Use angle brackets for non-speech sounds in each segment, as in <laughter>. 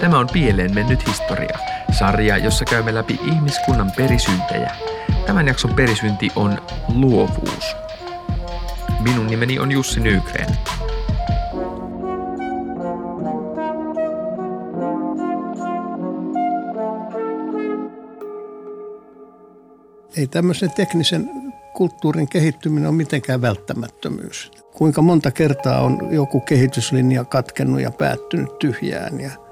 Tämä on Pieleen mennyt historia, sarja, jossa käymme läpi ihmiskunnan perisyntejä. Tämän jakson perisynti on luovuus. Minun nimeni on Jussi Nygren. Ei tämmöisen teknisen kulttuurin kehittyminen ole mitenkään välttämättömyys. Kuinka monta kertaa on joku kehityslinja katkennut ja päättynyt tyhjään ja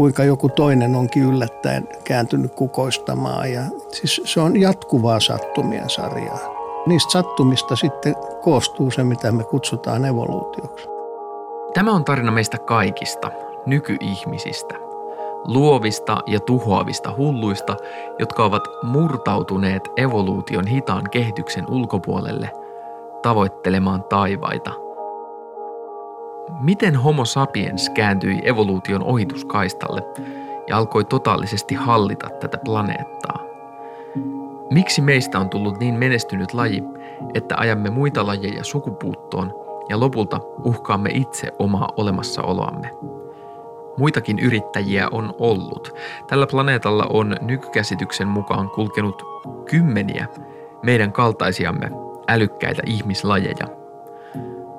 kuinka joku toinen onkin yllättäen kääntynyt kukoistamaan. Ja siis se on jatkuvaa sattumien sarjaa. Niistä sattumista sitten koostuu se, mitä me kutsutaan evoluutioksi. Tämä on tarina meistä kaikista, nykyihmisistä. Luovista ja tuhoavista hulluista, jotka ovat murtautuneet evoluution hitaan kehityksen ulkopuolelle tavoittelemaan taivaita. Miten Homo sapiens kääntyi evoluution ohituskaistalle ja alkoi totaalisesti hallita tätä planeettaa? Miksi meistä on tullut niin menestynyt laji, että ajamme muita lajeja sukupuuttoon ja lopulta uhkaamme itse omaa olemassaoloamme? Muitakin yrittäjiä on ollut. Tällä planeetalla on nykykäsityksen mukaan kulkenut kymmeniä meidän kaltaisiamme älykkäitä ihmislajeja.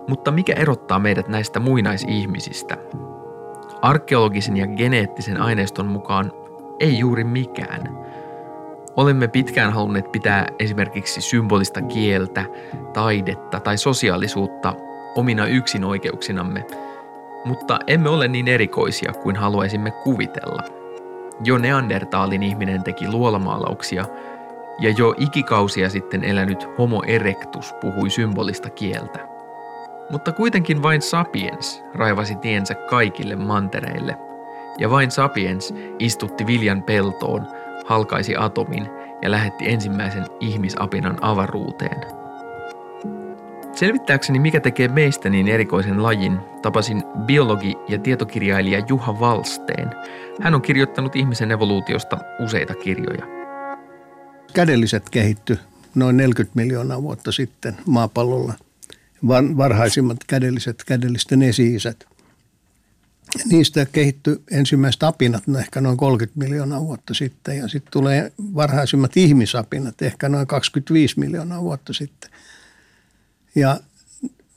Mutta mikä erottaa meidät näistä muinaisihmisistä? Arkeologisen ja geneettisen aineiston mukaan ei juuri mikään – Olemme pitkään halunneet pitää esimerkiksi symbolista kieltä, taidetta tai sosiaalisuutta omina yksinoikeuksinamme, mutta emme ole niin erikoisia kuin haluaisimme kuvitella. Jo Neandertaalin ihminen teki luolamaalauksia ja jo ikikausia sitten elänyt Homo erectus puhui symbolista kieltä. Mutta kuitenkin vain Sapiens raivasi tiensä kaikille mantereille, ja vain Sapiens istutti viljan peltoon – halkaisi atomin ja lähetti ensimmäisen ihmisapinan avaruuteen. Selvittääkseni mikä tekee meistä niin erikoisen lajin, tapasin biologi- ja tietokirjailija Juha Valsteen. Hän on kirjoittanut ihmisen evoluutiosta useita kirjoja. Kädelliset kehitty noin 40 miljoonaa vuotta sitten maapallolla. Varhaisimmat kädelliset, kädellisten esi-isät. Niistä kehittyi ensimmäiset apinat no ehkä noin 30 miljoonaa vuotta sitten. Ja sitten tulee varhaisimmat ihmisapinat ehkä noin 25 miljoonaa vuotta sitten. Ja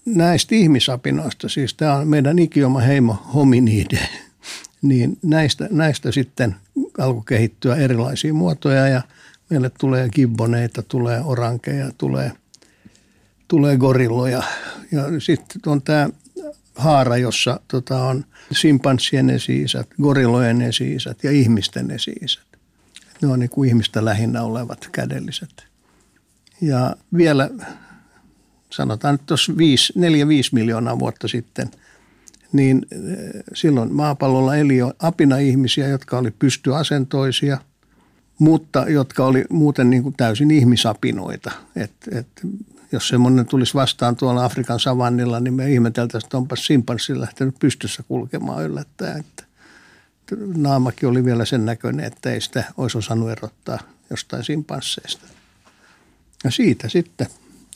näistä ihmisapinoista, siis tämä on meidän ikioma heimo hominide, <laughs> niin näistä, näistä sitten alkoi kehittyä erilaisia muotoja. Ja meille tulee gibboneita, tulee orankeja, tulee, tulee gorilloja ja sitten on tämä haara, jossa tota, on simpanssien esi-isät, gorillojen esi-isät ja ihmisten esi-isät. Ne on niin kuin ihmistä lähinnä olevat kädelliset. Ja vielä sanotaan että tuossa 4-5 miljoonaa vuotta sitten, niin eh, silloin maapallolla eli jo apina-ihmisiä, jotka oli pystyasentoisia, mutta jotka oli muuten niin kuin täysin ihmisapinoita. Et, et jos semmoinen tulisi vastaan tuolla Afrikan savannilla, niin me ihmeteltäisiin, että onpas simpanssi lähtenyt pystyssä kulkemaan yllättäen. Että naamakin oli vielä sen näköinen, että ei sitä olisi osannut erottaa jostain simpansseista. Ja siitä sitten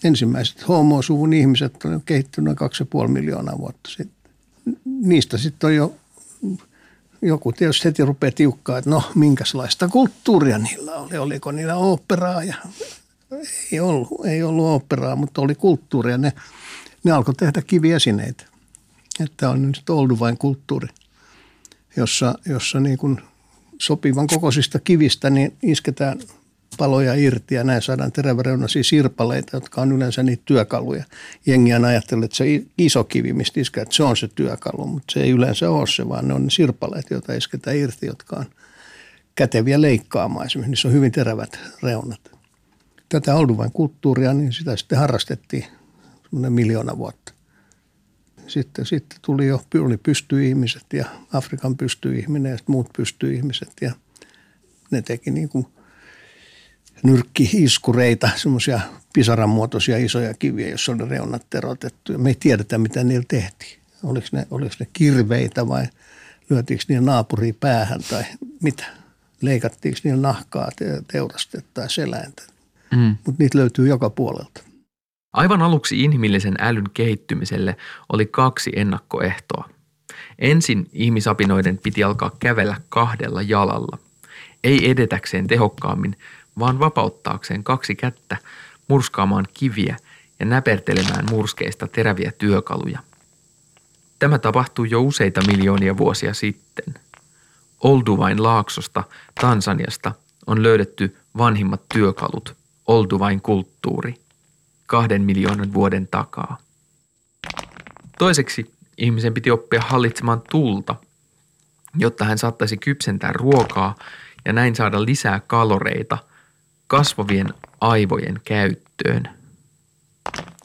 ensimmäiset homo-suvun ihmiset on kehittynyt noin 2,5 miljoonaa vuotta sitten. Niistä sitten on jo joku tietysti heti rupeaa tiukkaa, että no minkälaista kulttuuria niillä oli. Oliko niillä operaa ja ei ollut, ei ollut operaa, mutta oli kulttuuria. Ne, ne alkoi tehdä kiviesineitä. Että on nyt olduvain kulttuuri, jossa, jossa niin kuin sopivan kokoisista kivistä niin isketään paloja irti ja näin saadaan teräväreunaisia sirpaleita, jotka on yleensä niitä työkaluja. Jengi on ajatellut, että se iso kivi, mistä iskää, että se on se työkalu, mutta se ei yleensä ole se, vaan ne on ne sirpaleet, joita isketään irti, jotka on käteviä leikkaamaan. Esimerkiksi niissä on hyvin terävät reunat tätä Olduvain kulttuuria, niin sitä sitten harrastettiin semmoinen miljoona vuotta. Sitten, sitten tuli jo oli pystyihmiset ja Afrikan pystyihminen ja muut pystyihmiset ja ne teki niin kuin nyrkki-iskureita, semmoisia pisaran muotoisia isoja kiviä, joissa oli reunat terotettu. Ja me ei tiedetä, mitä niillä tehtiin. Oliko ne, oliko ne kirveitä vai lyötiinkö niillä naapuriin päähän tai mitä. Leikattiinko niillä nahkaa, teurastettaisiin eläintä. Mm. Mutta niitä löytyy joka puolelta. Aivan aluksi inhimillisen älyn kehittymiselle oli kaksi ennakkoehtoa. Ensin ihmisapinoiden piti alkaa kävellä kahdella jalalla. Ei edetäkseen tehokkaammin, vaan vapauttaakseen kaksi kättä murskaamaan kiviä ja näpertelemään murskeista teräviä työkaluja. Tämä tapahtui jo useita miljoonia vuosia sitten. Olduvain laaksosta Tansaniasta on löydetty vanhimmat työkalut, Olduvain kulttuuri, kahden miljoonan vuoden takaa. Toiseksi ihmisen piti oppia hallitsemaan tulta, jotta hän saattaisi kypsentää ruokaa ja näin saada lisää kaloreita kasvavien aivojen käyttöön.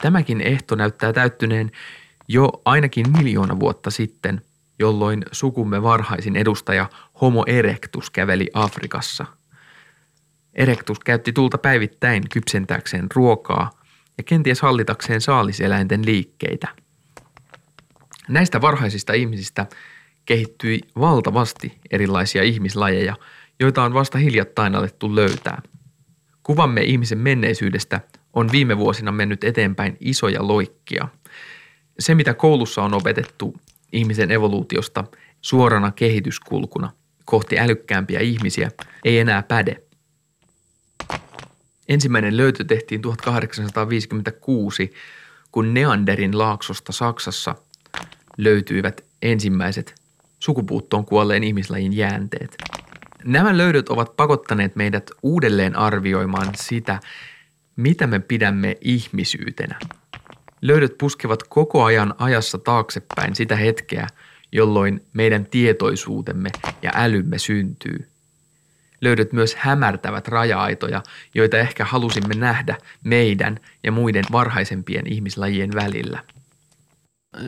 Tämäkin ehto näyttää täyttyneen jo ainakin miljoona vuotta sitten, jolloin sukumme varhaisin edustaja Homo erectus käveli Afrikassa. Erectus käytti tulta päivittäin kypsentääkseen ruokaa ja kenties hallitakseen saaliseläinten liikkeitä. Näistä varhaisista ihmisistä kehittyi valtavasti erilaisia ihmislajeja, joita on vasta hiljattain alettu löytää – Kuvamme ihmisen menneisyydestä on viime vuosina mennyt eteenpäin isoja loikkia. Se, mitä koulussa on opetettu ihmisen evoluutiosta suorana kehityskulkuna kohti älykkäämpiä ihmisiä, ei enää päde. Ensimmäinen löytö tehtiin 1856, kun Neanderin laaksosta Saksassa löytyivät ensimmäiset sukupuuttoon kuolleen ihmislajin jäänteet. Nämä löydöt ovat pakottaneet meidät uudelleen arvioimaan sitä, mitä me pidämme ihmisyytenä. Löydöt puskevat koko ajan ajassa taaksepäin sitä hetkeä, jolloin meidän tietoisuutemme ja älymme syntyy. Löydöt myös hämärtävät raja-aitoja, joita ehkä halusimme nähdä meidän ja muiden varhaisempien ihmislajien välillä.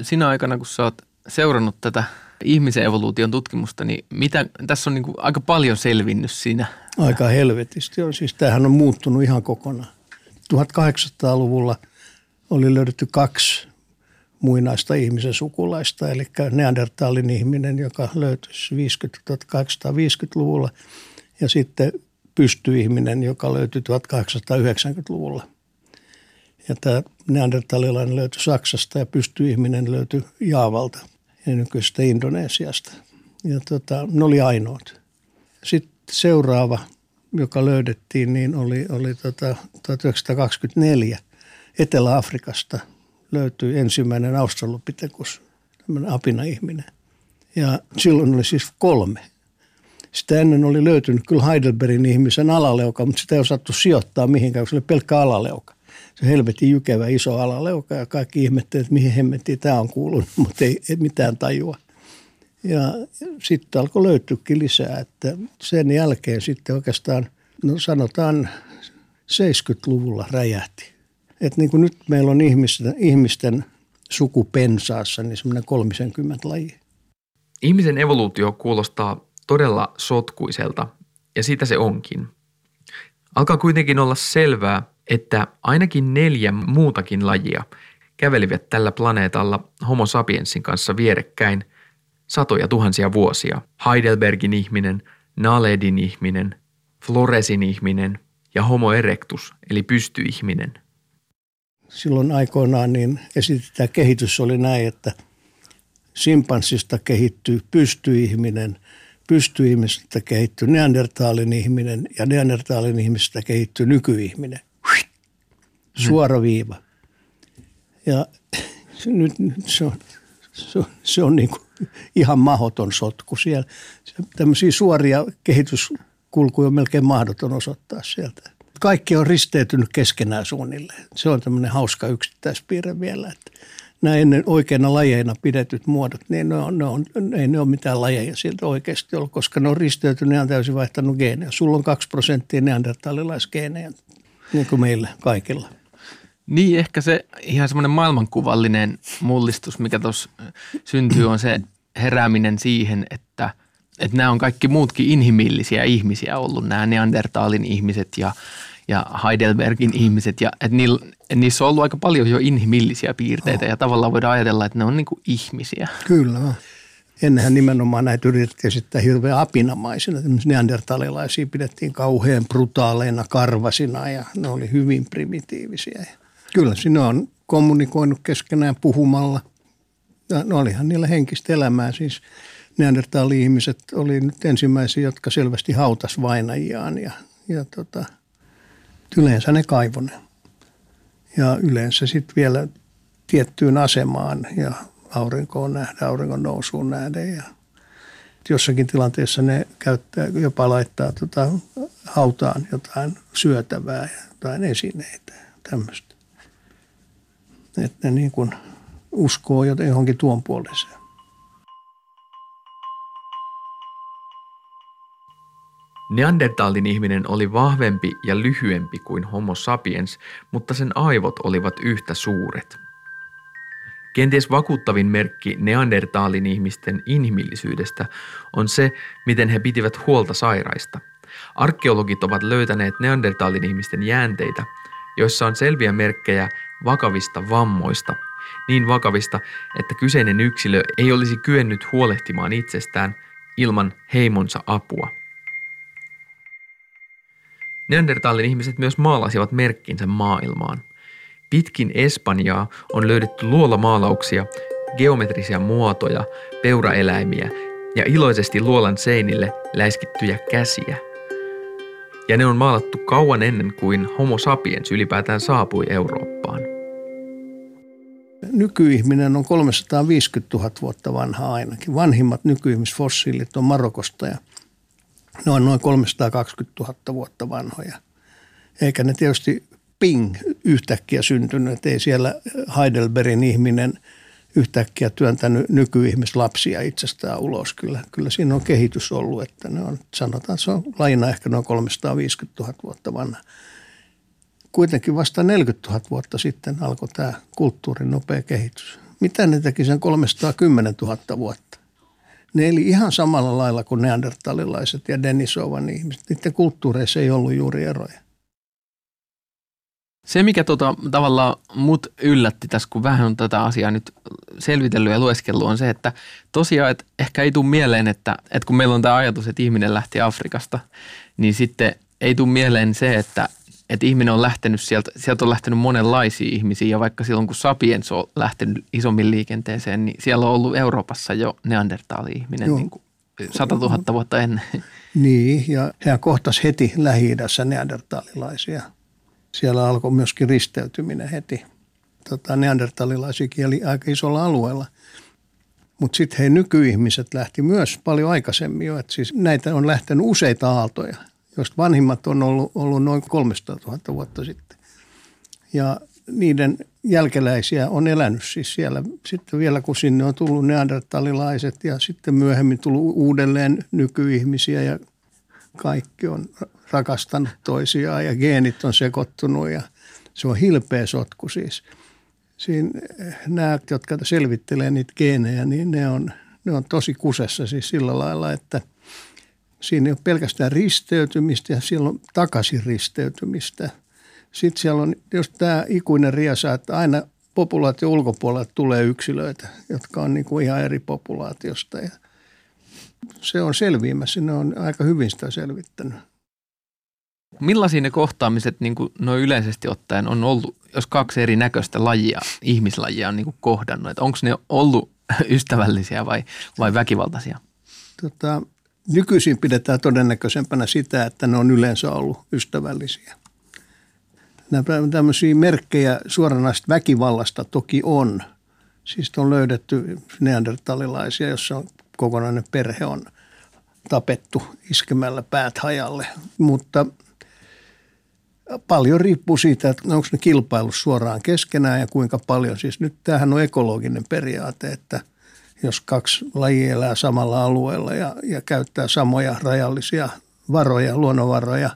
Sinä aikana, kun sä oot seurannut tätä ihmisen evoluution tutkimusta, niin mitä, tässä on niin kuin aika paljon selvinnyt siinä. Aika helvetisti on. Siis tämähän on muuttunut ihan kokonaan. 1800-luvulla oli löydetty kaksi muinaista ihmisen sukulaista, eli Neandertalin ihminen, joka löytyi 1850-luvulla, ja sitten pystyihminen, joka löytyi 1890-luvulla. Ja tämä neandertalilainen löytyi Saksasta ja pystyihminen löytyi Jaavalta – ja nykyisestä Indonesiasta. Ja tota, ne oli ainoat. Sitten seuraava, joka löydettiin, niin oli, oli tota 1924 Etelä-Afrikasta löytyi ensimmäinen australopitekus, tämmöinen apina-ihminen. Ja silloin oli siis kolme. Sitä ennen oli löytynyt kyllä Heidelbergin ihmisen alaleuka, mutta sitä ei osattu sijoittaa mihinkään, koska se oli pelkkä alaleuka se helvetin jykevä iso alaleuka ja kaikki ihmettelivät, että mihin hemmettiin tämä on kuulunut, <laughs> mutta ei, ei mitään tajua. Ja sitten alkoi löytyäkin lisää, että sen jälkeen sitten oikeastaan, no sanotaan 70-luvulla räjähti. Että niin kuin nyt meillä on ihmisten, ihmisten sukupensaassa niin semmoinen 30 laji. Ihmisen evoluutio kuulostaa todella sotkuiselta ja sitä se onkin. Alkaa kuitenkin olla selvää, että ainakin neljä muutakin lajia kävelivät tällä planeetalla homo sapiensin kanssa vierekkäin satoja tuhansia vuosia. Heidelbergin ihminen, Naledin ihminen, Floresin ihminen ja homo erectus eli pystyihminen. Silloin aikoinaan niin esitetään kehitys oli näin, että simpanssista kehittyy pystyihminen, pystyihmisestä kehittyy neandertaalin ihminen ja neandertaalin ihmisestä kehittyy nykyihminen – suora viiva. Ja se, <sniffs> nyt, se on, se on, se on niin kuin ihan mahdoton sotku siellä. Tämmöisiä suoria kehityskulkuja on melkein mahdoton osoittaa sieltä. Kaikki on risteytynyt keskenään suunnilleen. Se on tämmöinen hauska yksittäispiirre vielä, että nämä ennen oikeina lajeina pidetyt muodot, niin ne on, ne on, ei ne ole mitään lajeja sieltä oikeasti ollut, koska ne on risteytynyt ja on täysin vaihtanut geenejä. Sulla on kaksi prosenttia neandertalilaisgeenejä, niin kuin meillä kaikilla. Niin, ehkä se ihan semmoinen maailmankuvallinen mullistus, mikä tuossa syntyy, on se herääminen siihen, että että nämä on kaikki muutkin inhimillisiä ihmisiä ollut, nämä Neandertalin ihmiset ja, ja Heidelbergin ihmiset. Ja, että niillä, että niissä on ollut aika paljon jo inhimillisiä piirteitä oh. ja tavallaan voidaan ajatella, että ne on niin kuin ihmisiä. Kyllä. Ennenhän nimenomaan näitä yritettiin esittää hirveän apinamaisina. Neandertalilaisia pidettiin kauhean brutaaleina karvasina ja ne oli hyvin primitiivisiä. Kyllä sinne on kommunikoinut keskenään puhumalla. Ja no olihan niillä henkistä elämää. Siis Neandertali-ihmiset oli nyt ensimmäisiä, jotka selvästi hautas vainajiaan ja, ja tota, yleensä ne kaivonen. Ja yleensä sitten vielä tiettyyn asemaan ja aurinkoon nähdä, auringon nousuun nähden ja jossakin tilanteessa ne käyttää, jopa laittaa tota, hautaan jotain syötävää ja jotain esineitä tämmöistä. Että ne niin kuin uskoo johonkin tuon puoliseen. Neandertalin ihminen oli vahvempi ja lyhyempi kuin Homo sapiens, mutta sen aivot olivat yhtä suuret. Kenties vakuuttavin merkki Neandertalin ihmisten inhimillisyydestä on se, miten he pitivät huolta sairaista. Arkeologit ovat löytäneet Neandertalin ihmisten jäänteitä, joissa on selviä merkkejä vakavista vammoista, niin vakavista, että kyseinen yksilö ei olisi kyennyt huolehtimaan itsestään ilman heimonsa apua. Neandertalin ihmiset myös maalasivat merkkinsä maailmaan. Pitkin Espanjaa on löydetty luolamaalauksia, geometrisia muotoja, peuraeläimiä ja iloisesti luolan seinille läiskittyjä käsiä. Ja ne on maalattu kauan ennen kuin Homo sapiens ylipäätään saapui Eurooppaan. Nykyihminen on 350 000 vuotta vanha ainakin. Vanhimmat nykyihmisfossiilit on Marokosta ja ne on noin 320 000 vuotta vanhoja. Eikä ne tietysti ping yhtäkkiä syntynyt. Ei siellä Heidelbergin ihminen yhtäkkiä työntänyt nykyihmislapsia itsestään ulos. Kyllä, kyllä siinä on kehitys ollut, että ne on, sanotaan, se on lajina ehkä noin 350 000 vuotta vanha. Kuitenkin vasta 40 000 vuotta sitten alkoi tämä kulttuurin nopea kehitys. Mitä ne teki sen 310 000 vuotta? Ne eli ihan samalla lailla kuin neandertalilaiset ja Denisovan ihmiset. Niiden kulttuureissa ei ollut juuri eroja. Se, mikä tota, tavallaan mut yllätti tässä, kun vähän on tätä asiaa nyt selvitellyt ja lueskellut, on se, että tosiaan, että ehkä ei tule mieleen, että, että kun meillä on tämä ajatus, että ihminen lähti Afrikasta, niin sitten ei tule mieleen se, että, että ihminen on lähtenyt sieltä, sieltä on lähtenyt monenlaisia ihmisiä ja vaikka silloin kun Sapiens on lähtenyt isommin liikenteeseen, niin siellä on ollut Euroopassa jo neandertaali-ihminen niin kuin 100 000 vuotta ennen. Niin, ja hän kohtasi heti lähi neandertaalilaisia. Siellä alkoi myöskin risteytyminen heti. Tota, neandertalilaisikin oli aika isolla alueella. Mutta sitten he nykyihmiset lähti myös paljon aikaisemmin jo. Et siis näitä on lähtenyt useita aaltoja – joista vanhimmat on ollut, ollut noin 300 000 vuotta sitten. Ja niiden jälkeläisiä on elänyt siis siellä. Sitten vielä kun sinne on tullut neandertalilaiset ja sitten myöhemmin tullut uudelleen nykyihmisiä ja kaikki on rakastanut toisiaan ja geenit on sekoittunut ja se on hilpeä sotku siis. Siinä nämä, jotka selvittelee niitä geenejä, niin ne on, ne on tosi kusessa siis sillä lailla, että – Siinä ei ole pelkästään risteytymistä ja siellä on takaisin risteytymistä. Sitten siellä on just tämä ikuinen riesa, että aina populaation ulkopuolelta tulee yksilöitä, jotka on niin kuin ihan eri populaatiosta. Ja se on selviämässä, ne on aika hyvin sitä selvittänyt. Millaisia ne kohtaamiset niin kuin noin yleisesti ottaen on ollut, jos kaksi eri näköistä lajia, ihmislajia on niin kuin kohdannut? Onko ne ollut <laughs> ystävällisiä vai, vai väkivaltaisia? Tota, Nykyisin pidetään todennäköisempänä sitä, että ne on yleensä ollut ystävällisiä. Nämä tämmöisiä merkkejä suoranaista väkivallasta toki on. Siis on löydetty neandertalilaisia, jossa on kokonainen perhe on tapettu iskemällä päät hajalle. Mutta paljon riippuu siitä, että onko ne kilpailu suoraan keskenään ja kuinka paljon. Siis nyt tämähän on ekologinen periaate, että – jos kaksi lajia elää samalla alueella ja, ja käyttää samoja rajallisia varoja, luonnonvaroja,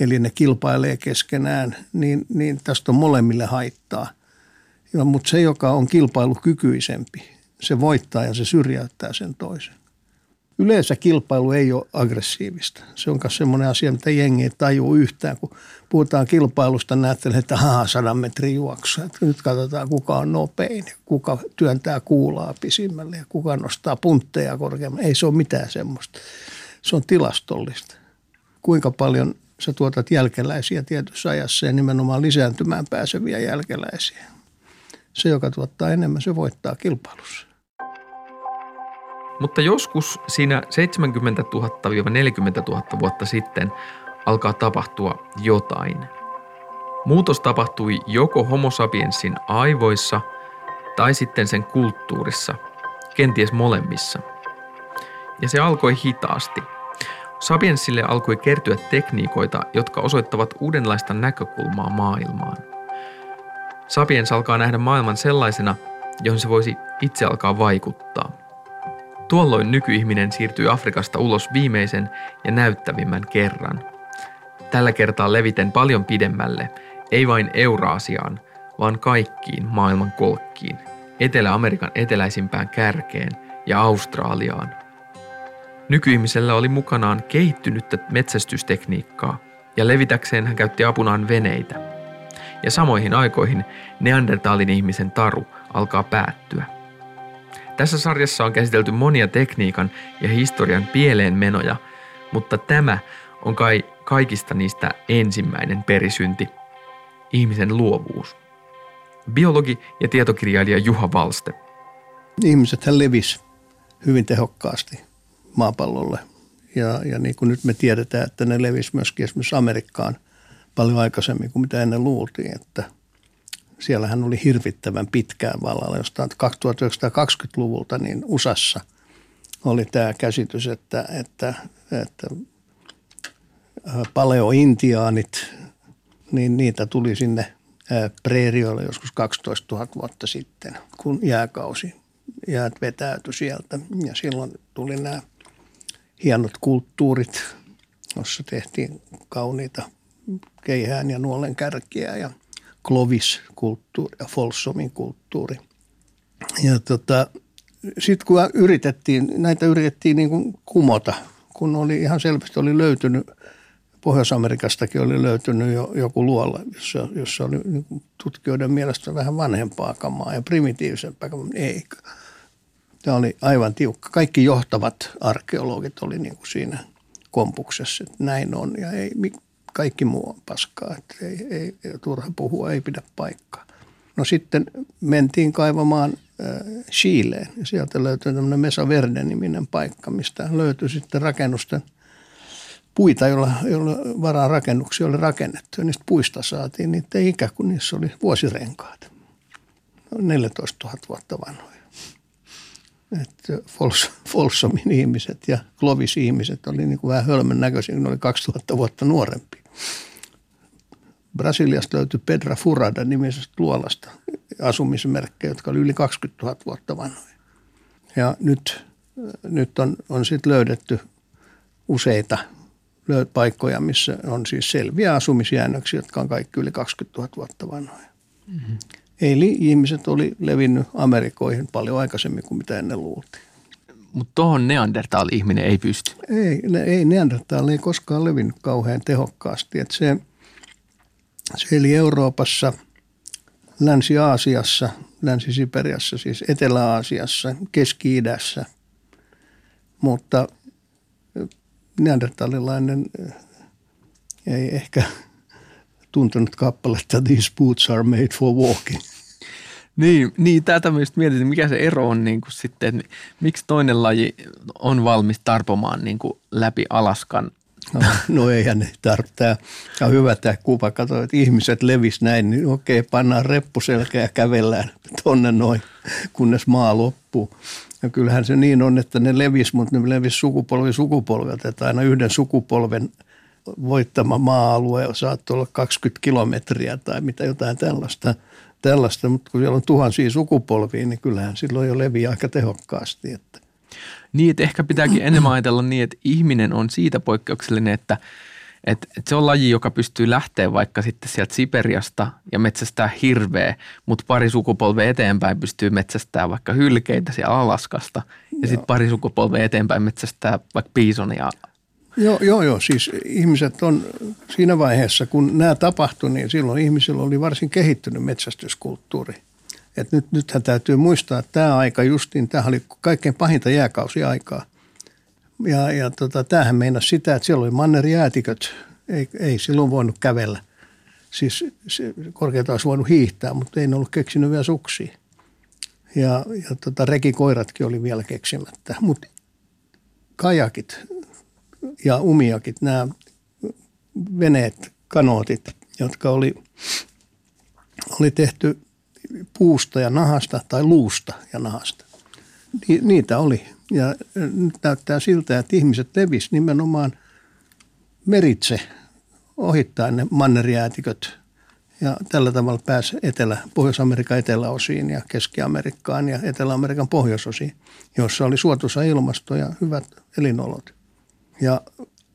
eli ne kilpailee keskenään, niin, niin tästä on molemmille haittaa. Mutta se, joka on kilpailukykyisempi, se voittaa ja se syrjäyttää sen toisen. Yleensä kilpailu ei ole aggressiivista. Se on myös semmoinen asia, mitä jengi ei tajuu yhtään. Kun puhutaan kilpailusta, näyttelee, että haa, sadan metrin juoksu. Nyt katsotaan, kuka on nopein, kuka työntää kuulaa pisimmälle ja kuka nostaa puntteja korkeammalle. Ei se ole mitään semmoista. Se on tilastollista. Kuinka paljon sä tuotat jälkeläisiä tietyssä ajassa ja nimenomaan lisääntymään pääseviä jälkeläisiä. Se, joka tuottaa enemmän, se voittaa kilpailussa. Mutta joskus siinä 70 000-40 000 vuotta sitten alkaa tapahtua jotain. Muutos tapahtui joko homo sapiensin aivoissa tai sitten sen kulttuurissa, kenties molemmissa. Ja se alkoi hitaasti. Sapiensille alkoi kertyä tekniikoita, jotka osoittavat uudenlaista näkökulmaa maailmaan. Sapiens alkaa nähdä maailman sellaisena, johon se voisi itse alkaa vaikuttaa – Tuolloin nykyihminen siirtyi Afrikasta ulos viimeisen ja näyttävimmän kerran. Tällä kertaa leviten paljon pidemmälle, ei vain Euraasiaan, vaan kaikkiin maailman kolkkiin, Etelä-Amerikan eteläisimpään kärkeen ja Australiaan. Nykyihmisellä oli mukanaan kehittynyttä metsästystekniikkaa, ja levitäkseen hän käytti apunaan veneitä. Ja samoihin aikoihin neandertaalin ihmisen taru alkaa päättyä – tässä sarjassa on käsitelty monia tekniikan ja historian pieleen menoja, mutta tämä on kai kaikista niistä ensimmäinen perisynti, ihmisen luovuus. Biologi ja tietokirjailija Juha Valste. Ihmisethän levis hyvin tehokkaasti maapallolle. Ja, ja niin kuin nyt me tiedetään, että ne levisi myöskin esimerkiksi Amerikkaan paljon aikaisemmin kuin mitä ennen luultiin, että – siellähän oli hirvittävän pitkään vallalla, jostain 1920-luvulta, niin USAssa oli tämä käsitys, että, että, että äh, paleointiaanit, niin niitä tuli sinne äh, preerioille joskus 12 000 vuotta sitten, kun jääkausi, jäät vetäytyi sieltä. Ja silloin tuli nämä hienot kulttuurit, jossa tehtiin kauniita keihään ja nuolen kärkiä ja – Clovis-kulttuuri ja Folsomin kulttuuri. Ja tota, sitten kun yritettiin, näitä yritettiin niin kuin kumota, kun oli ihan selvästi oli löytynyt, Pohjois-Amerikastakin oli löytynyt jo joku luola, jossa, jossa oli niin tutkijoiden mielestä vähän vanhempaa kamaa ja primitiivisempää kamaa. Ei, tämä oli aivan tiukka. Kaikki johtavat arkeologit oli niin kuin siinä kompuksessa, että näin on ja ei, kaikki muu on paskaa, että ei, ei, turha puhua, ei pidä paikkaa. No sitten mentiin kaivamaan äh, Chileen sieltä löytyi tämmöinen Mesa Verde-niminen paikka, mistä löytyi sitten rakennusten puita, joilla, joilla varaa rakennuksia oli rakennettu. Ja niistä puista saatiin niitä ikä, kun niissä oli vuosirenkaat. 14 000 vuotta vanhoja. Että Fols, Folsomin ihmiset ja Clovis ihmiset oli niin kuin vähän hölmön näköisiä, ne oli 2000 vuotta nuorempi. Brasiliasta löytyi Pedra Furada nimisestä luolasta asumismerkkejä, jotka oli yli 20 000 vuotta vanhoja. Ja nyt, nyt on, on sitten löydetty useita paikkoja, missä on siis selviä asumisjäännöksiä, jotka on kaikki yli 20 000 vuotta vanhoja. Mm-hmm. Eli ihmiset oli levinnyt Amerikoihin paljon aikaisemmin kuin mitä ennen luultiin. Mutta tuohon Neandertal-ihminen ei pysty. Ei, ei Neandertal ei koskaan levinnyt kauhean tehokkaasti. Et se, se eli Euroopassa, Länsi-Aasiassa, Länsi-Siperiassa, siis Etelä-Aasiassa, Keski-idässä. Mutta neandertalilainen eh, ei ehkä tuntenut kappaletta These boots are made for walking – niin, niin tätä myös mietin, mikä se ero on niin kuin sitten, että miksi toinen laji on valmis tarpomaan niin kuin läpi Alaskan No, no eihän ne tarvitse. Tämä on hyvä tämä kuva. Kato, että ihmiset levis näin, niin okei, pannaan reppu ja kävellään tonne noin, kunnes maa loppuu. Ja kyllähän se niin on, että ne levis, mutta ne levis sukupolvi sukupolvelta, että aina yhden sukupolven voittama maa-alue saattoi olla 20 kilometriä tai mitä jotain tällaista – tällaista, mutta kun siellä on tuhansia sukupolvia, niin kyllähän silloin jo leviää aika tehokkaasti. Että. Niin, että ehkä pitääkin enemmän ajatella niin, että ihminen on siitä poikkeuksellinen, että, Et, et se on laji, joka pystyy lähteä vaikka sitten sieltä Siperiasta ja metsästää hirveä, mutta pari sukupolvea eteenpäin pystyy metsästää vaikka hylkeitä siellä Alaskasta. Ja sitten pari sukupolvea eteenpäin metsästää vaikka piisonia Joo, joo, joo. Siis ihmiset on siinä vaiheessa, kun nämä tapahtui, niin silloin ihmisillä oli varsin kehittynyt metsästyskulttuuri. Et nyt, nythän täytyy muistaa, että tämä aika justiin, tämä oli kaikkein pahinta jääkausiaikaa. Ja, ja tota, tämähän meinasi sitä, että siellä oli mannerjäätiköt, ei, ei silloin voinut kävellä. Siis se, korkeata olisi voinut hiihtää, mutta ei ne ollut keksinyt vielä suksia. Ja, ja tota, rekikoiratkin oli vielä keksimättä. Mutta kajakit ja umiakit, nämä veneet, kanootit, jotka oli, oli tehty puusta ja nahasta tai luusta ja nahasta. Ni, niitä oli. Ja nyt näyttää siltä, että ihmiset levis nimenomaan meritse ohittaen ne mannerjäätiköt ja tällä tavalla pääsi Etelä, Pohjois-Amerikan eteläosiin ja Keski-Amerikkaan ja Etelä-Amerikan pohjoisosiin, jossa oli suotuisa ilmasto ja hyvät elinolot. Ja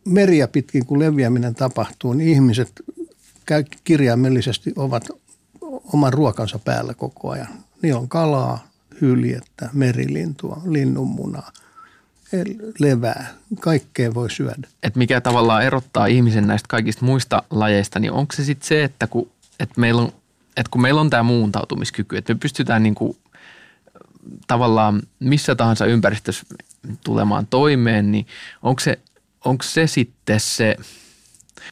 meriä pitkin, kun leviäminen tapahtuu, niin ihmiset kirjaimellisesti ovat oman ruokansa päällä koko ajan. Niillä on kalaa, hyljettä, merilintua, linnunmunaa, levää. Kaikkea voi syödä. Et mikä tavallaan erottaa ihmisen näistä kaikista muista lajeista, niin onko se sitten se, että kun, et meillä on, et kun meillä on tämä muuntautumiskyky, että me pystytään niinku, tavallaan missä tahansa ympäristössä tulemaan toimeen, niin onko se onko se sitten se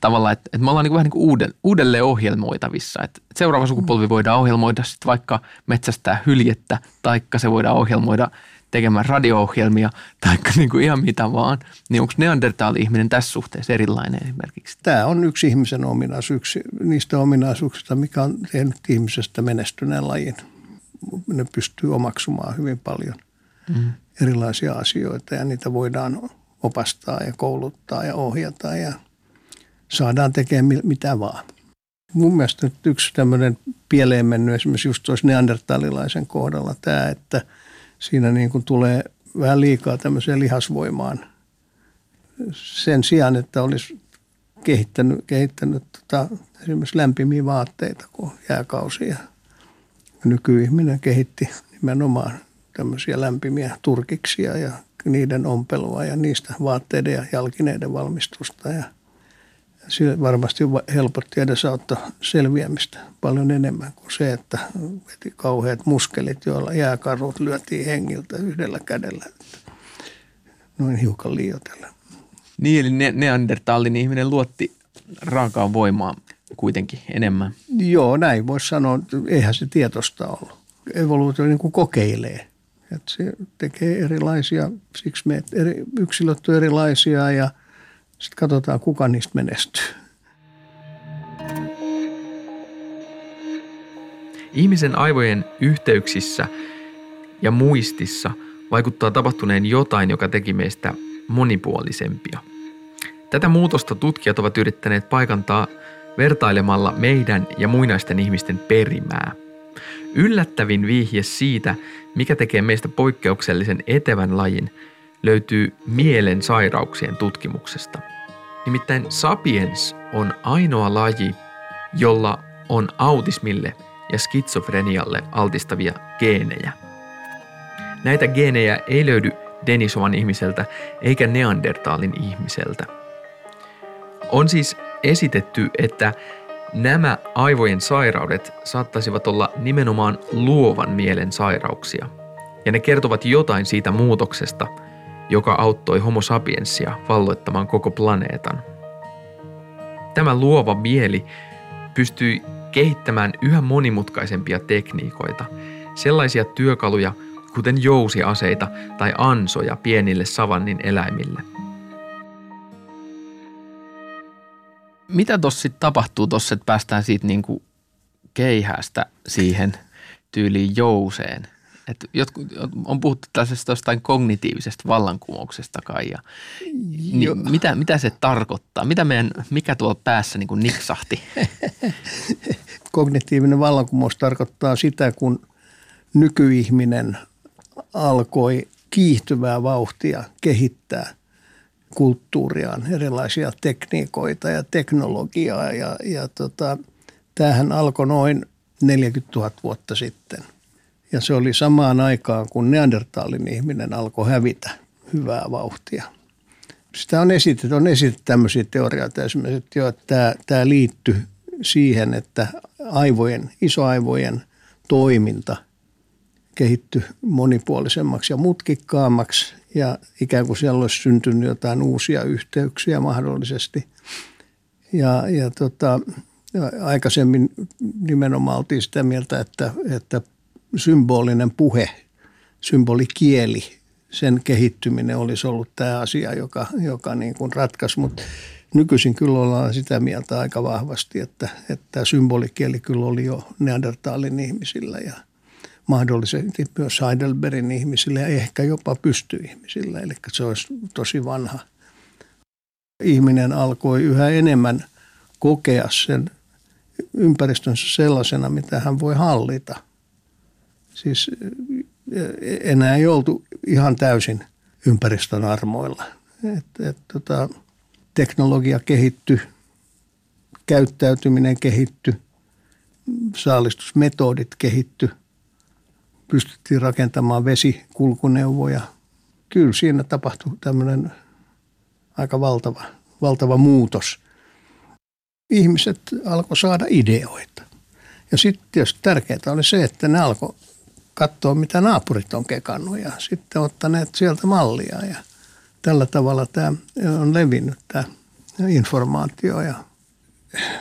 tavallaan, että, että me ollaan niin vähän niin kuin uuden, uudelleen ohjelmoitavissa. Että seuraava sukupolvi voidaan ohjelmoida sitten vaikka metsästää hyljettä, taikka se voidaan ohjelmoida tekemään radio-ohjelmia, taikka niin kuin ihan mitä vaan. Niin onko Neandertal-ihminen tässä suhteessa erilainen esimerkiksi? Tämä on yksi ihmisen ominaisuus, yksi niistä ominaisuuksista, mikä on tehnyt ihmisestä menestyneen lajin. Ne pystyy omaksumaan hyvin paljon mm. erilaisia asioita ja niitä voidaan opastaa ja kouluttaa ja ohjata ja saadaan tekemään mitä vaan. Mun mielestä nyt yksi tämmöinen pieleen mennyt esimerkiksi just tuossa neandertalilaisen kohdalla tämä, että siinä niin kuin tulee vähän liikaa tämmöiseen lihasvoimaan sen sijaan, että olisi kehittänyt, kehittänyt tota, esimerkiksi lämpimiä vaatteita kuin jääkausia. Nykyihminen kehitti nimenomaan tämmöisiä lämpimiä turkiksia ja niiden ompelua ja niistä vaatteiden ja jalkineiden valmistusta ja se varmasti helpotti edesauttaa selviämistä paljon enemmän kuin se, että veti kauheat muskelit, joilla jääkarut lyötiin hengiltä yhdellä kädellä. Noin hiukan liioitella. Niin, eli Neandertalin ihminen luotti raakaan voimaa kuitenkin enemmän. Joo, näin voisi sanoa. Eihän se tietosta ollut. Evoluutio niin kuin kokeilee. Että se tekee erilaisia, siksi me eri, yksilöt on erilaisia ja sitten katsotaan, kuka niistä menestyy. Ihmisen aivojen yhteyksissä ja muistissa vaikuttaa tapahtuneen jotain, joka teki meistä monipuolisempia. Tätä muutosta tutkijat ovat yrittäneet paikantaa vertailemalla meidän ja muinaisten ihmisten perimää – Yllättävin vihje siitä, mikä tekee meistä poikkeuksellisen etevän lajin, löytyy mielen sairauksien tutkimuksesta. Nimittäin sapiens on ainoa laji, jolla on autismille ja skitsofrenialle altistavia geenejä. Näitä geenejä ei löydy Denisovan ihmiseltä eikä Neandertalin ihmiseltä. On siis esitetty, että Nämä aivojen sairaudet saattaisivat olla nimenomaan luovan mielen sairauksia, ja ne kertovat jotain siitä muutoksesta, joka auttoi homo sapiensia valloittamaan koko planeetan. Tämä luova mieli pystyi kehittämään yhä monimutkaisempia tekniikoita, sellaisia työkaluja kuten jousiaseita tai ansoja pienille savannin eläimille – mitä tuossa sitten tapahtuu tuossa, että päästään siitä niinku keihästä siihen tyyliin jouseen? Et jotkut, on puhuttu tällaisesta jostain kognitiivisesta vallankumouksesta kai. Ja, niin mitä, mitä se tarkoittaa? Mitä meidän, mikä tuolla päässä niin kuin niksahti? <laughs> Kognitiivinen vallankumous tarkoittaa sitä, kun nykyihminen alkoi kiihtyvää vauhtia kehittää kulttuuriaan, erilaisia tekniikoita ja teknologiaa. Ja, ja tota, tämähän alkoi noin 40 000 vuotta sitten. Ja se oli samaan aikaan, kun Neandertalin ihminen alkoi hävitä hyvää vauhtia. Sitä on esitetty, on esitetty tämmöisiä teorioita esimerkiksi, että, jo, että tämä, tämä liittyy siihen, että aivojen, isoaivojen toiminta kehittyi monipuolisemmaksi ja mutkikkaammaksi ja ikään kuin siellä olisi syntynyt jotain uusia yhteyksiä mahdollisesti. Ja, ja tota, aikaisemmin nimenomaan oltiin sitä mieltä, että, että symbolinen puhe, symbolikieli, sen kehittyminen olisi ollut tämä asia, joka, joka niin kuin ratkaisi, mutta nykyisin kyllä ollaan sitä mieltä aika vahvasti, että, että symbolikieli kyllä oli jo Neandertalin ihmisillä ja mahdollisesti myös Heidelbergin ihmisillä ja ehkä jopa pystyihmisillä, eli se olisi tosi vanha. Ihminen alkoi yhä enemmän kokea sen ympäristönsä sellaisena, mitä hän voi hallita. Siis enää ei oltu ihan täysin ympäristön armoilla. Et, et, tota, teknologia kehittyi, käyttäytyminen kehittyi, saalistusmetodit kehittyi, pystyttiin rakentamaan vesikulkuneuvoja. Kyllä siinä tapahtui tämmöinen aika valtava, valtava muutos. Ihmiset alkoi saada ideoita. Ja sitten tietysti tärkeää oli se, että ne alkoi katsoa, mitä naapurit on kekannut ja sitten ottaneet sieltä mallia. Ja tällä tavalla tämä on levinnyt tämä informaatio ja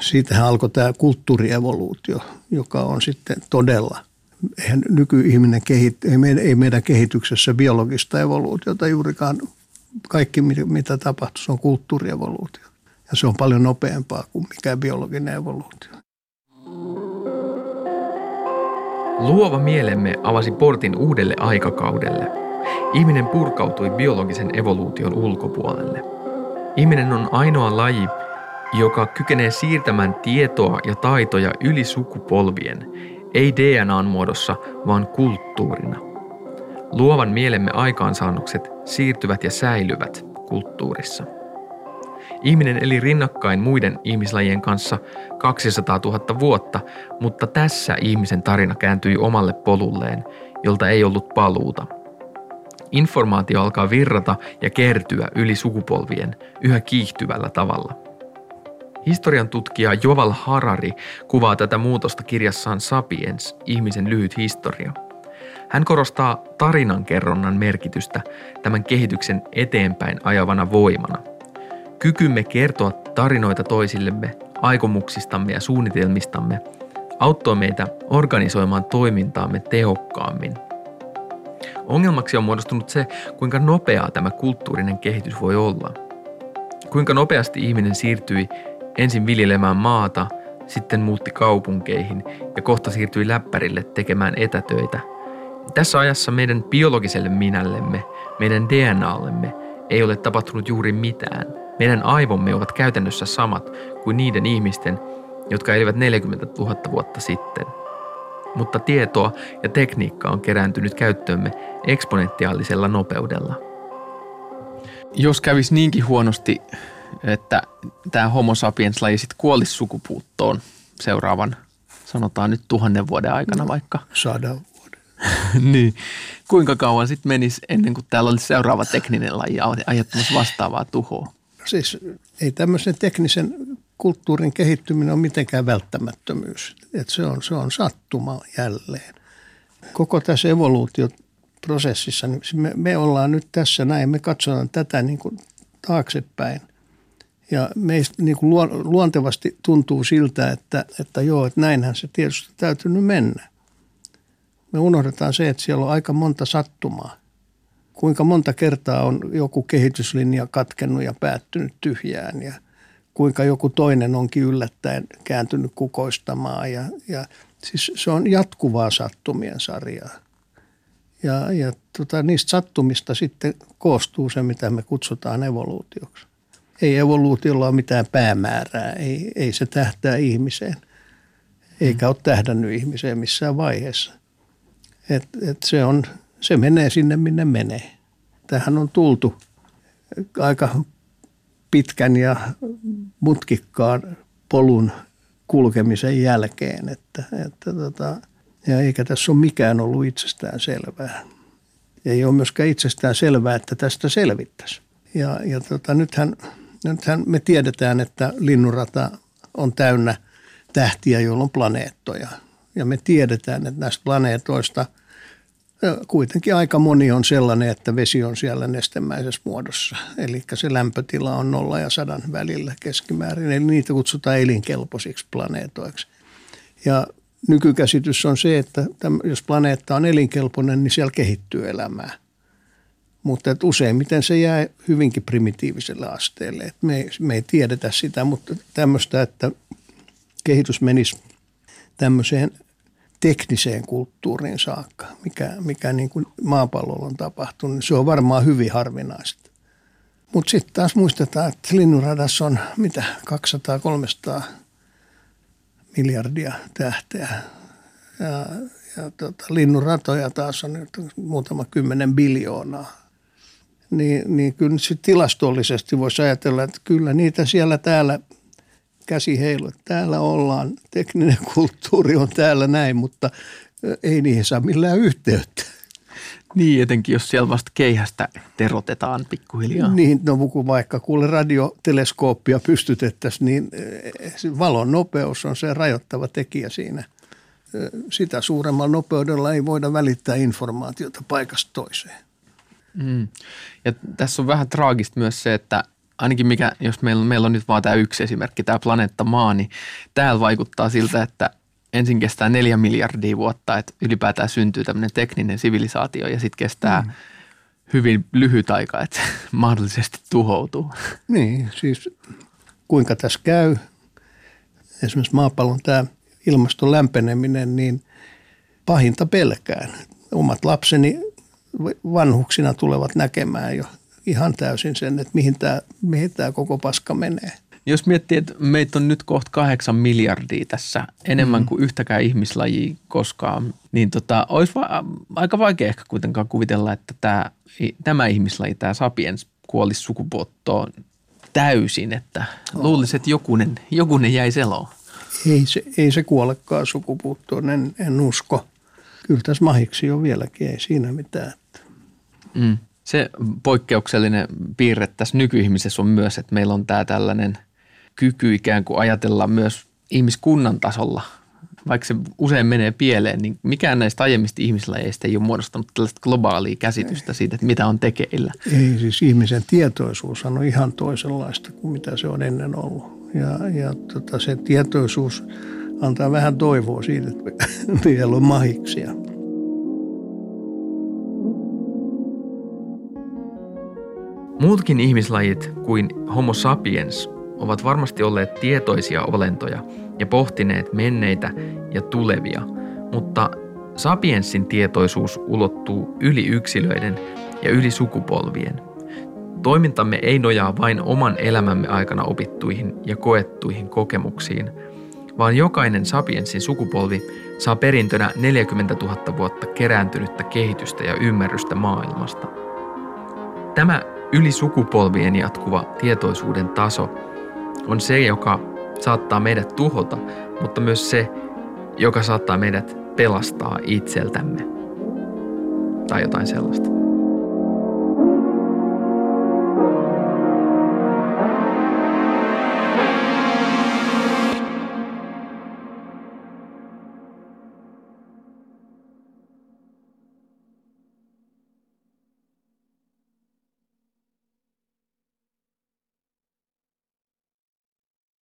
siitähän alkoi tämä kulttuurievoluutio, joka on sitten todella, eihän nykyihminen kehit, ei meidän, ei meidän kehityksessä biologista evoluutiota juurikaan, kaikki mitä tapahtuu, se on kulttuurievoluutio. Ja se on paljon nopeampaa kuin mikään biologinen evoluutio. Luova mielemme avasi portin uudelle aikakaudelle. Ihminen purkautui biologisen evoluution ulkopuolelle. Ihminen on ainoa laji, joka kykenee siirtämään tietoa ja taitoja yli sukupolvien, ei DNAn muodossa, vaan kulttuurina. Luovan mielemme aikaansaannokset siirtyvät ja säilyvät kulttuurissa. Ihminen eli rinnakkain muiden ihmislajien kanssa 200 000 vuotta, mutta tässä ihmisen tarina kääntyi omalle polulleen, jolta ei ollut paluuta. Informaatio alkaa virrata ja kertyä yli sukupolvien yhä kiihtyvällä tavalla. Historian tutkija Joval Harari kuvaa tätä muutosta kirjassaan Sapiens, ihmisen lyhyt historia. Hän korostaa tarinankerronnan merkitystä tämän kehityksen eteenpäin ajavana voimana – Kykymme kertoa tarinoita toisillemme, aikomuksistamme ja suunnitelmistamme auttoi meitä organisoimaan toimintaamme tehokkaammin. Ongelmaksi on muodostunut se, kuinka nopeaa tämä kulttuurinen kehitys voi olla. Kuinka nopeasti ihminen siirtyi ensin viljelemään maata, sitten muutti kaupunkeihin ja kohta siirtyi läppärille tekemään etätöitä. Tässä ajassa meidän biologiselle minällemme, meidän DNAllemme ei ole tapahtunut juuri mitään – meidän aivomme ovat käytännössä samat kuin niiden ihmisten, jotka elivät 40 000 vuotta sitten. Mutta tietoa ja tekniikka on kerääntynyt käyttöömme eksponentiaalisella nopeudella. Jos kävisi niinkin huonosti, että tämä homo sapiens-laji sitten kuolisi sukupuuttoon seuraavan, sanotaan nyt tuhannen vuoden aikana no, vaikka. Sadan vuoden. <laughs> niin. Kuinka kauan sitten menisi ennen kuin täällä olisi seuraava tekninen laji aiheuttamassa vastaavaa tuhoa? siis ei tämmöisen teknisen kulttuurin kehittyminen ole mitenkään välttämättömyys. että se, on, se on sattuma jälleen. Koko tässä evoluutioprosessissa, niin me, me ollaan nyt tässä näin, me katsotaan tätä niin kuin taaksepäin. Ja meistä niin kuin luontevasti tuntuu siltä, että, että joo, että näinhän se tietysti täytynyt mennä. Me unohdetaan se, että siellä on aika monta sattumaa – kuinka monta kertaa on joku kehityslinja katkennut ja päättynyt tyhjään ja kuinka joku toinen onkin yllättäen kääntynyt kukoistamaan. Ja, ja siis se on jatkuvaa sattumien sarjaa. Ja, ja tota, niistä sattumista sitten koostuu se, mitä me kutsutaan evoluutioksi. Ei evoluutiolla ole mitään päämäärää, ei, ei se tähtää ihmiseen, eikä ole tähdännyt ihmiseen missään vaiheessa. Et, et se on se menee sinne, minne menee. Tähän on tultu aika pitkän ja mutkikkaan polun kulkemisen jälkeen. Että, että tota, ja eikä tässä ole mikään ollut itsestään selvää. Ei ole myöskään itsestään selvää, että tästä selvittäisi. Ja, ja tota, nythän, nythän me tiedetään, että linnurata on täynnä tähtiä, joilla on planeettoja. Ja me tiedetään, että näistä planeetoista – kuitenkin aika moni on sellainen, että vesi on siellä nestemäisessä muodossa. Eli se lämpötila on nolla ja sadan välillä keskimäärin. Eli niitä kutsutaan elinkelpoisiksi planeetoiksi. Ja nykykäsitys on se, että jos planeetta on elinkelpoinen, niin siellä kehittyy elämää. Mutta että useimmiten se jää hyvinkin primitiiviselle asteelle. Et me, ei, me ei tiedetä sitä, mutta tämmöistä, että kehitys menisi tämmöiseen – tekniseen kulttuuriin saakka, mikä, mikä niin kuin maapallolla on tapahtunut, niin se on varmaan hyvin harvinaista. Mutta sitten taas muistetaan, että linnunradassa on mitä 200-300 miljardia tähteä. Ja, ja tota, linnunratoja taas on muutama kymmenen biljoonaa. Niin, niin kyllä sit tilastollisesti voisi ajatella, että kyllä niitä siellä täällä käsi heilu, täällä ollaan, tekninen kulttuuri on täällä näin, mutta ei niihin saa millään yhteyttä. Niin, etenkin jos siellä vasta keihästä terotetaan pikkuhiljaa. Niin, no kun vaikka kuule radioteleskooppia pystytettäisiin, niin valon nopeus on se rajoittava tekijä siinä. Sitä suuremmalla nopeudella ei voida välittää informaatiota paikasta toiseen. Mm. Ja tässä on vähän traagista myös se, että ainakin mikä, jos meillä, meillä on nyt vaan tämä yksi esimerkki, tämä planeetta Maa, niin täällä vaikuttaa siltä, että ensin kestää neljä miljardia vuotta, että ylipäätään syntyy tämmöinen tekninen sivilisaatio ja sitten kestää mm. hyvin lyhyt aika, että <laughs> mahdollisesti tuhoutuu. Niin, siis kuinka tässä käy, esimerkiksi maapallon tämä ilmaston lämpeneminen, niin pahinta pelkään. Omat lapseni vanhuksina tulevat näkemään jo ihan täysin sen, että mihin tämä, mihin tämä koko paska menee. Jos miettii, että meitä on nyt kohta kahdeksan miljardia tässä, enemmän mm-hmm. kuin yhtäkään ihmislajia koskaan, niin tota, olisi va- aika vaikea ehkä kuitenkaan kuvitella, että tämä, tämä ihmislaji, tämä sapiens, kuolisi sukupuuttoon täysin, että luulisin, että jokunen, jokunen jäi seloon. Ei se, ei se kuolekaan sukupuuttoon, en, en usko. Kyllä tässä mahiksi on vieläkin, ei siinä mitään. Mm se poikkeuksellinen piirre tässä nykyihmisessä on myös, että meillä on tämä tällainen kyky ikään kuin ajatella myös ihmiskunnan tasolla, vaikka se usein menee pieleen, niin mikään näistä aiemmista ihmislajeista ei ole muodostanut tällaista globaalia käsitystä siitä, että mitä on tekeillä. Ei, siis ihmisen tietoisuus on ihan toisenlaista kuin mitä se on ennen ollut. Ja, ja tota, se tietoisuus antaa vähän toivoa siitä, että <laughs> vielä on mahiksia. Muutkin ihmislajit kuin Homo sapiens ovat varmasti olleet tietoisia olentoja ja pohtineet menneitä ja tulevia, mutta sapiensin tietoisuus ulottuu yli yksilöiden ja yli sukupolvien. Toimintamme ei nojaa vain oman elämämme aikana opittuihin ja koettuihin kokemuksiin, vaan jokainen sapiensin sukupolvi saa perintönä 40 000 vuotta kerääntynyttä kehitystä ja ymmärrystä maailmasta. Tämä Yli sukupolvien jatkuva tietoisuuden taso on se, joka saattaa meidät tuhota, mutta myös se, joka saattaa meidät pelastaa itseltämme. Tai jotain sellaista.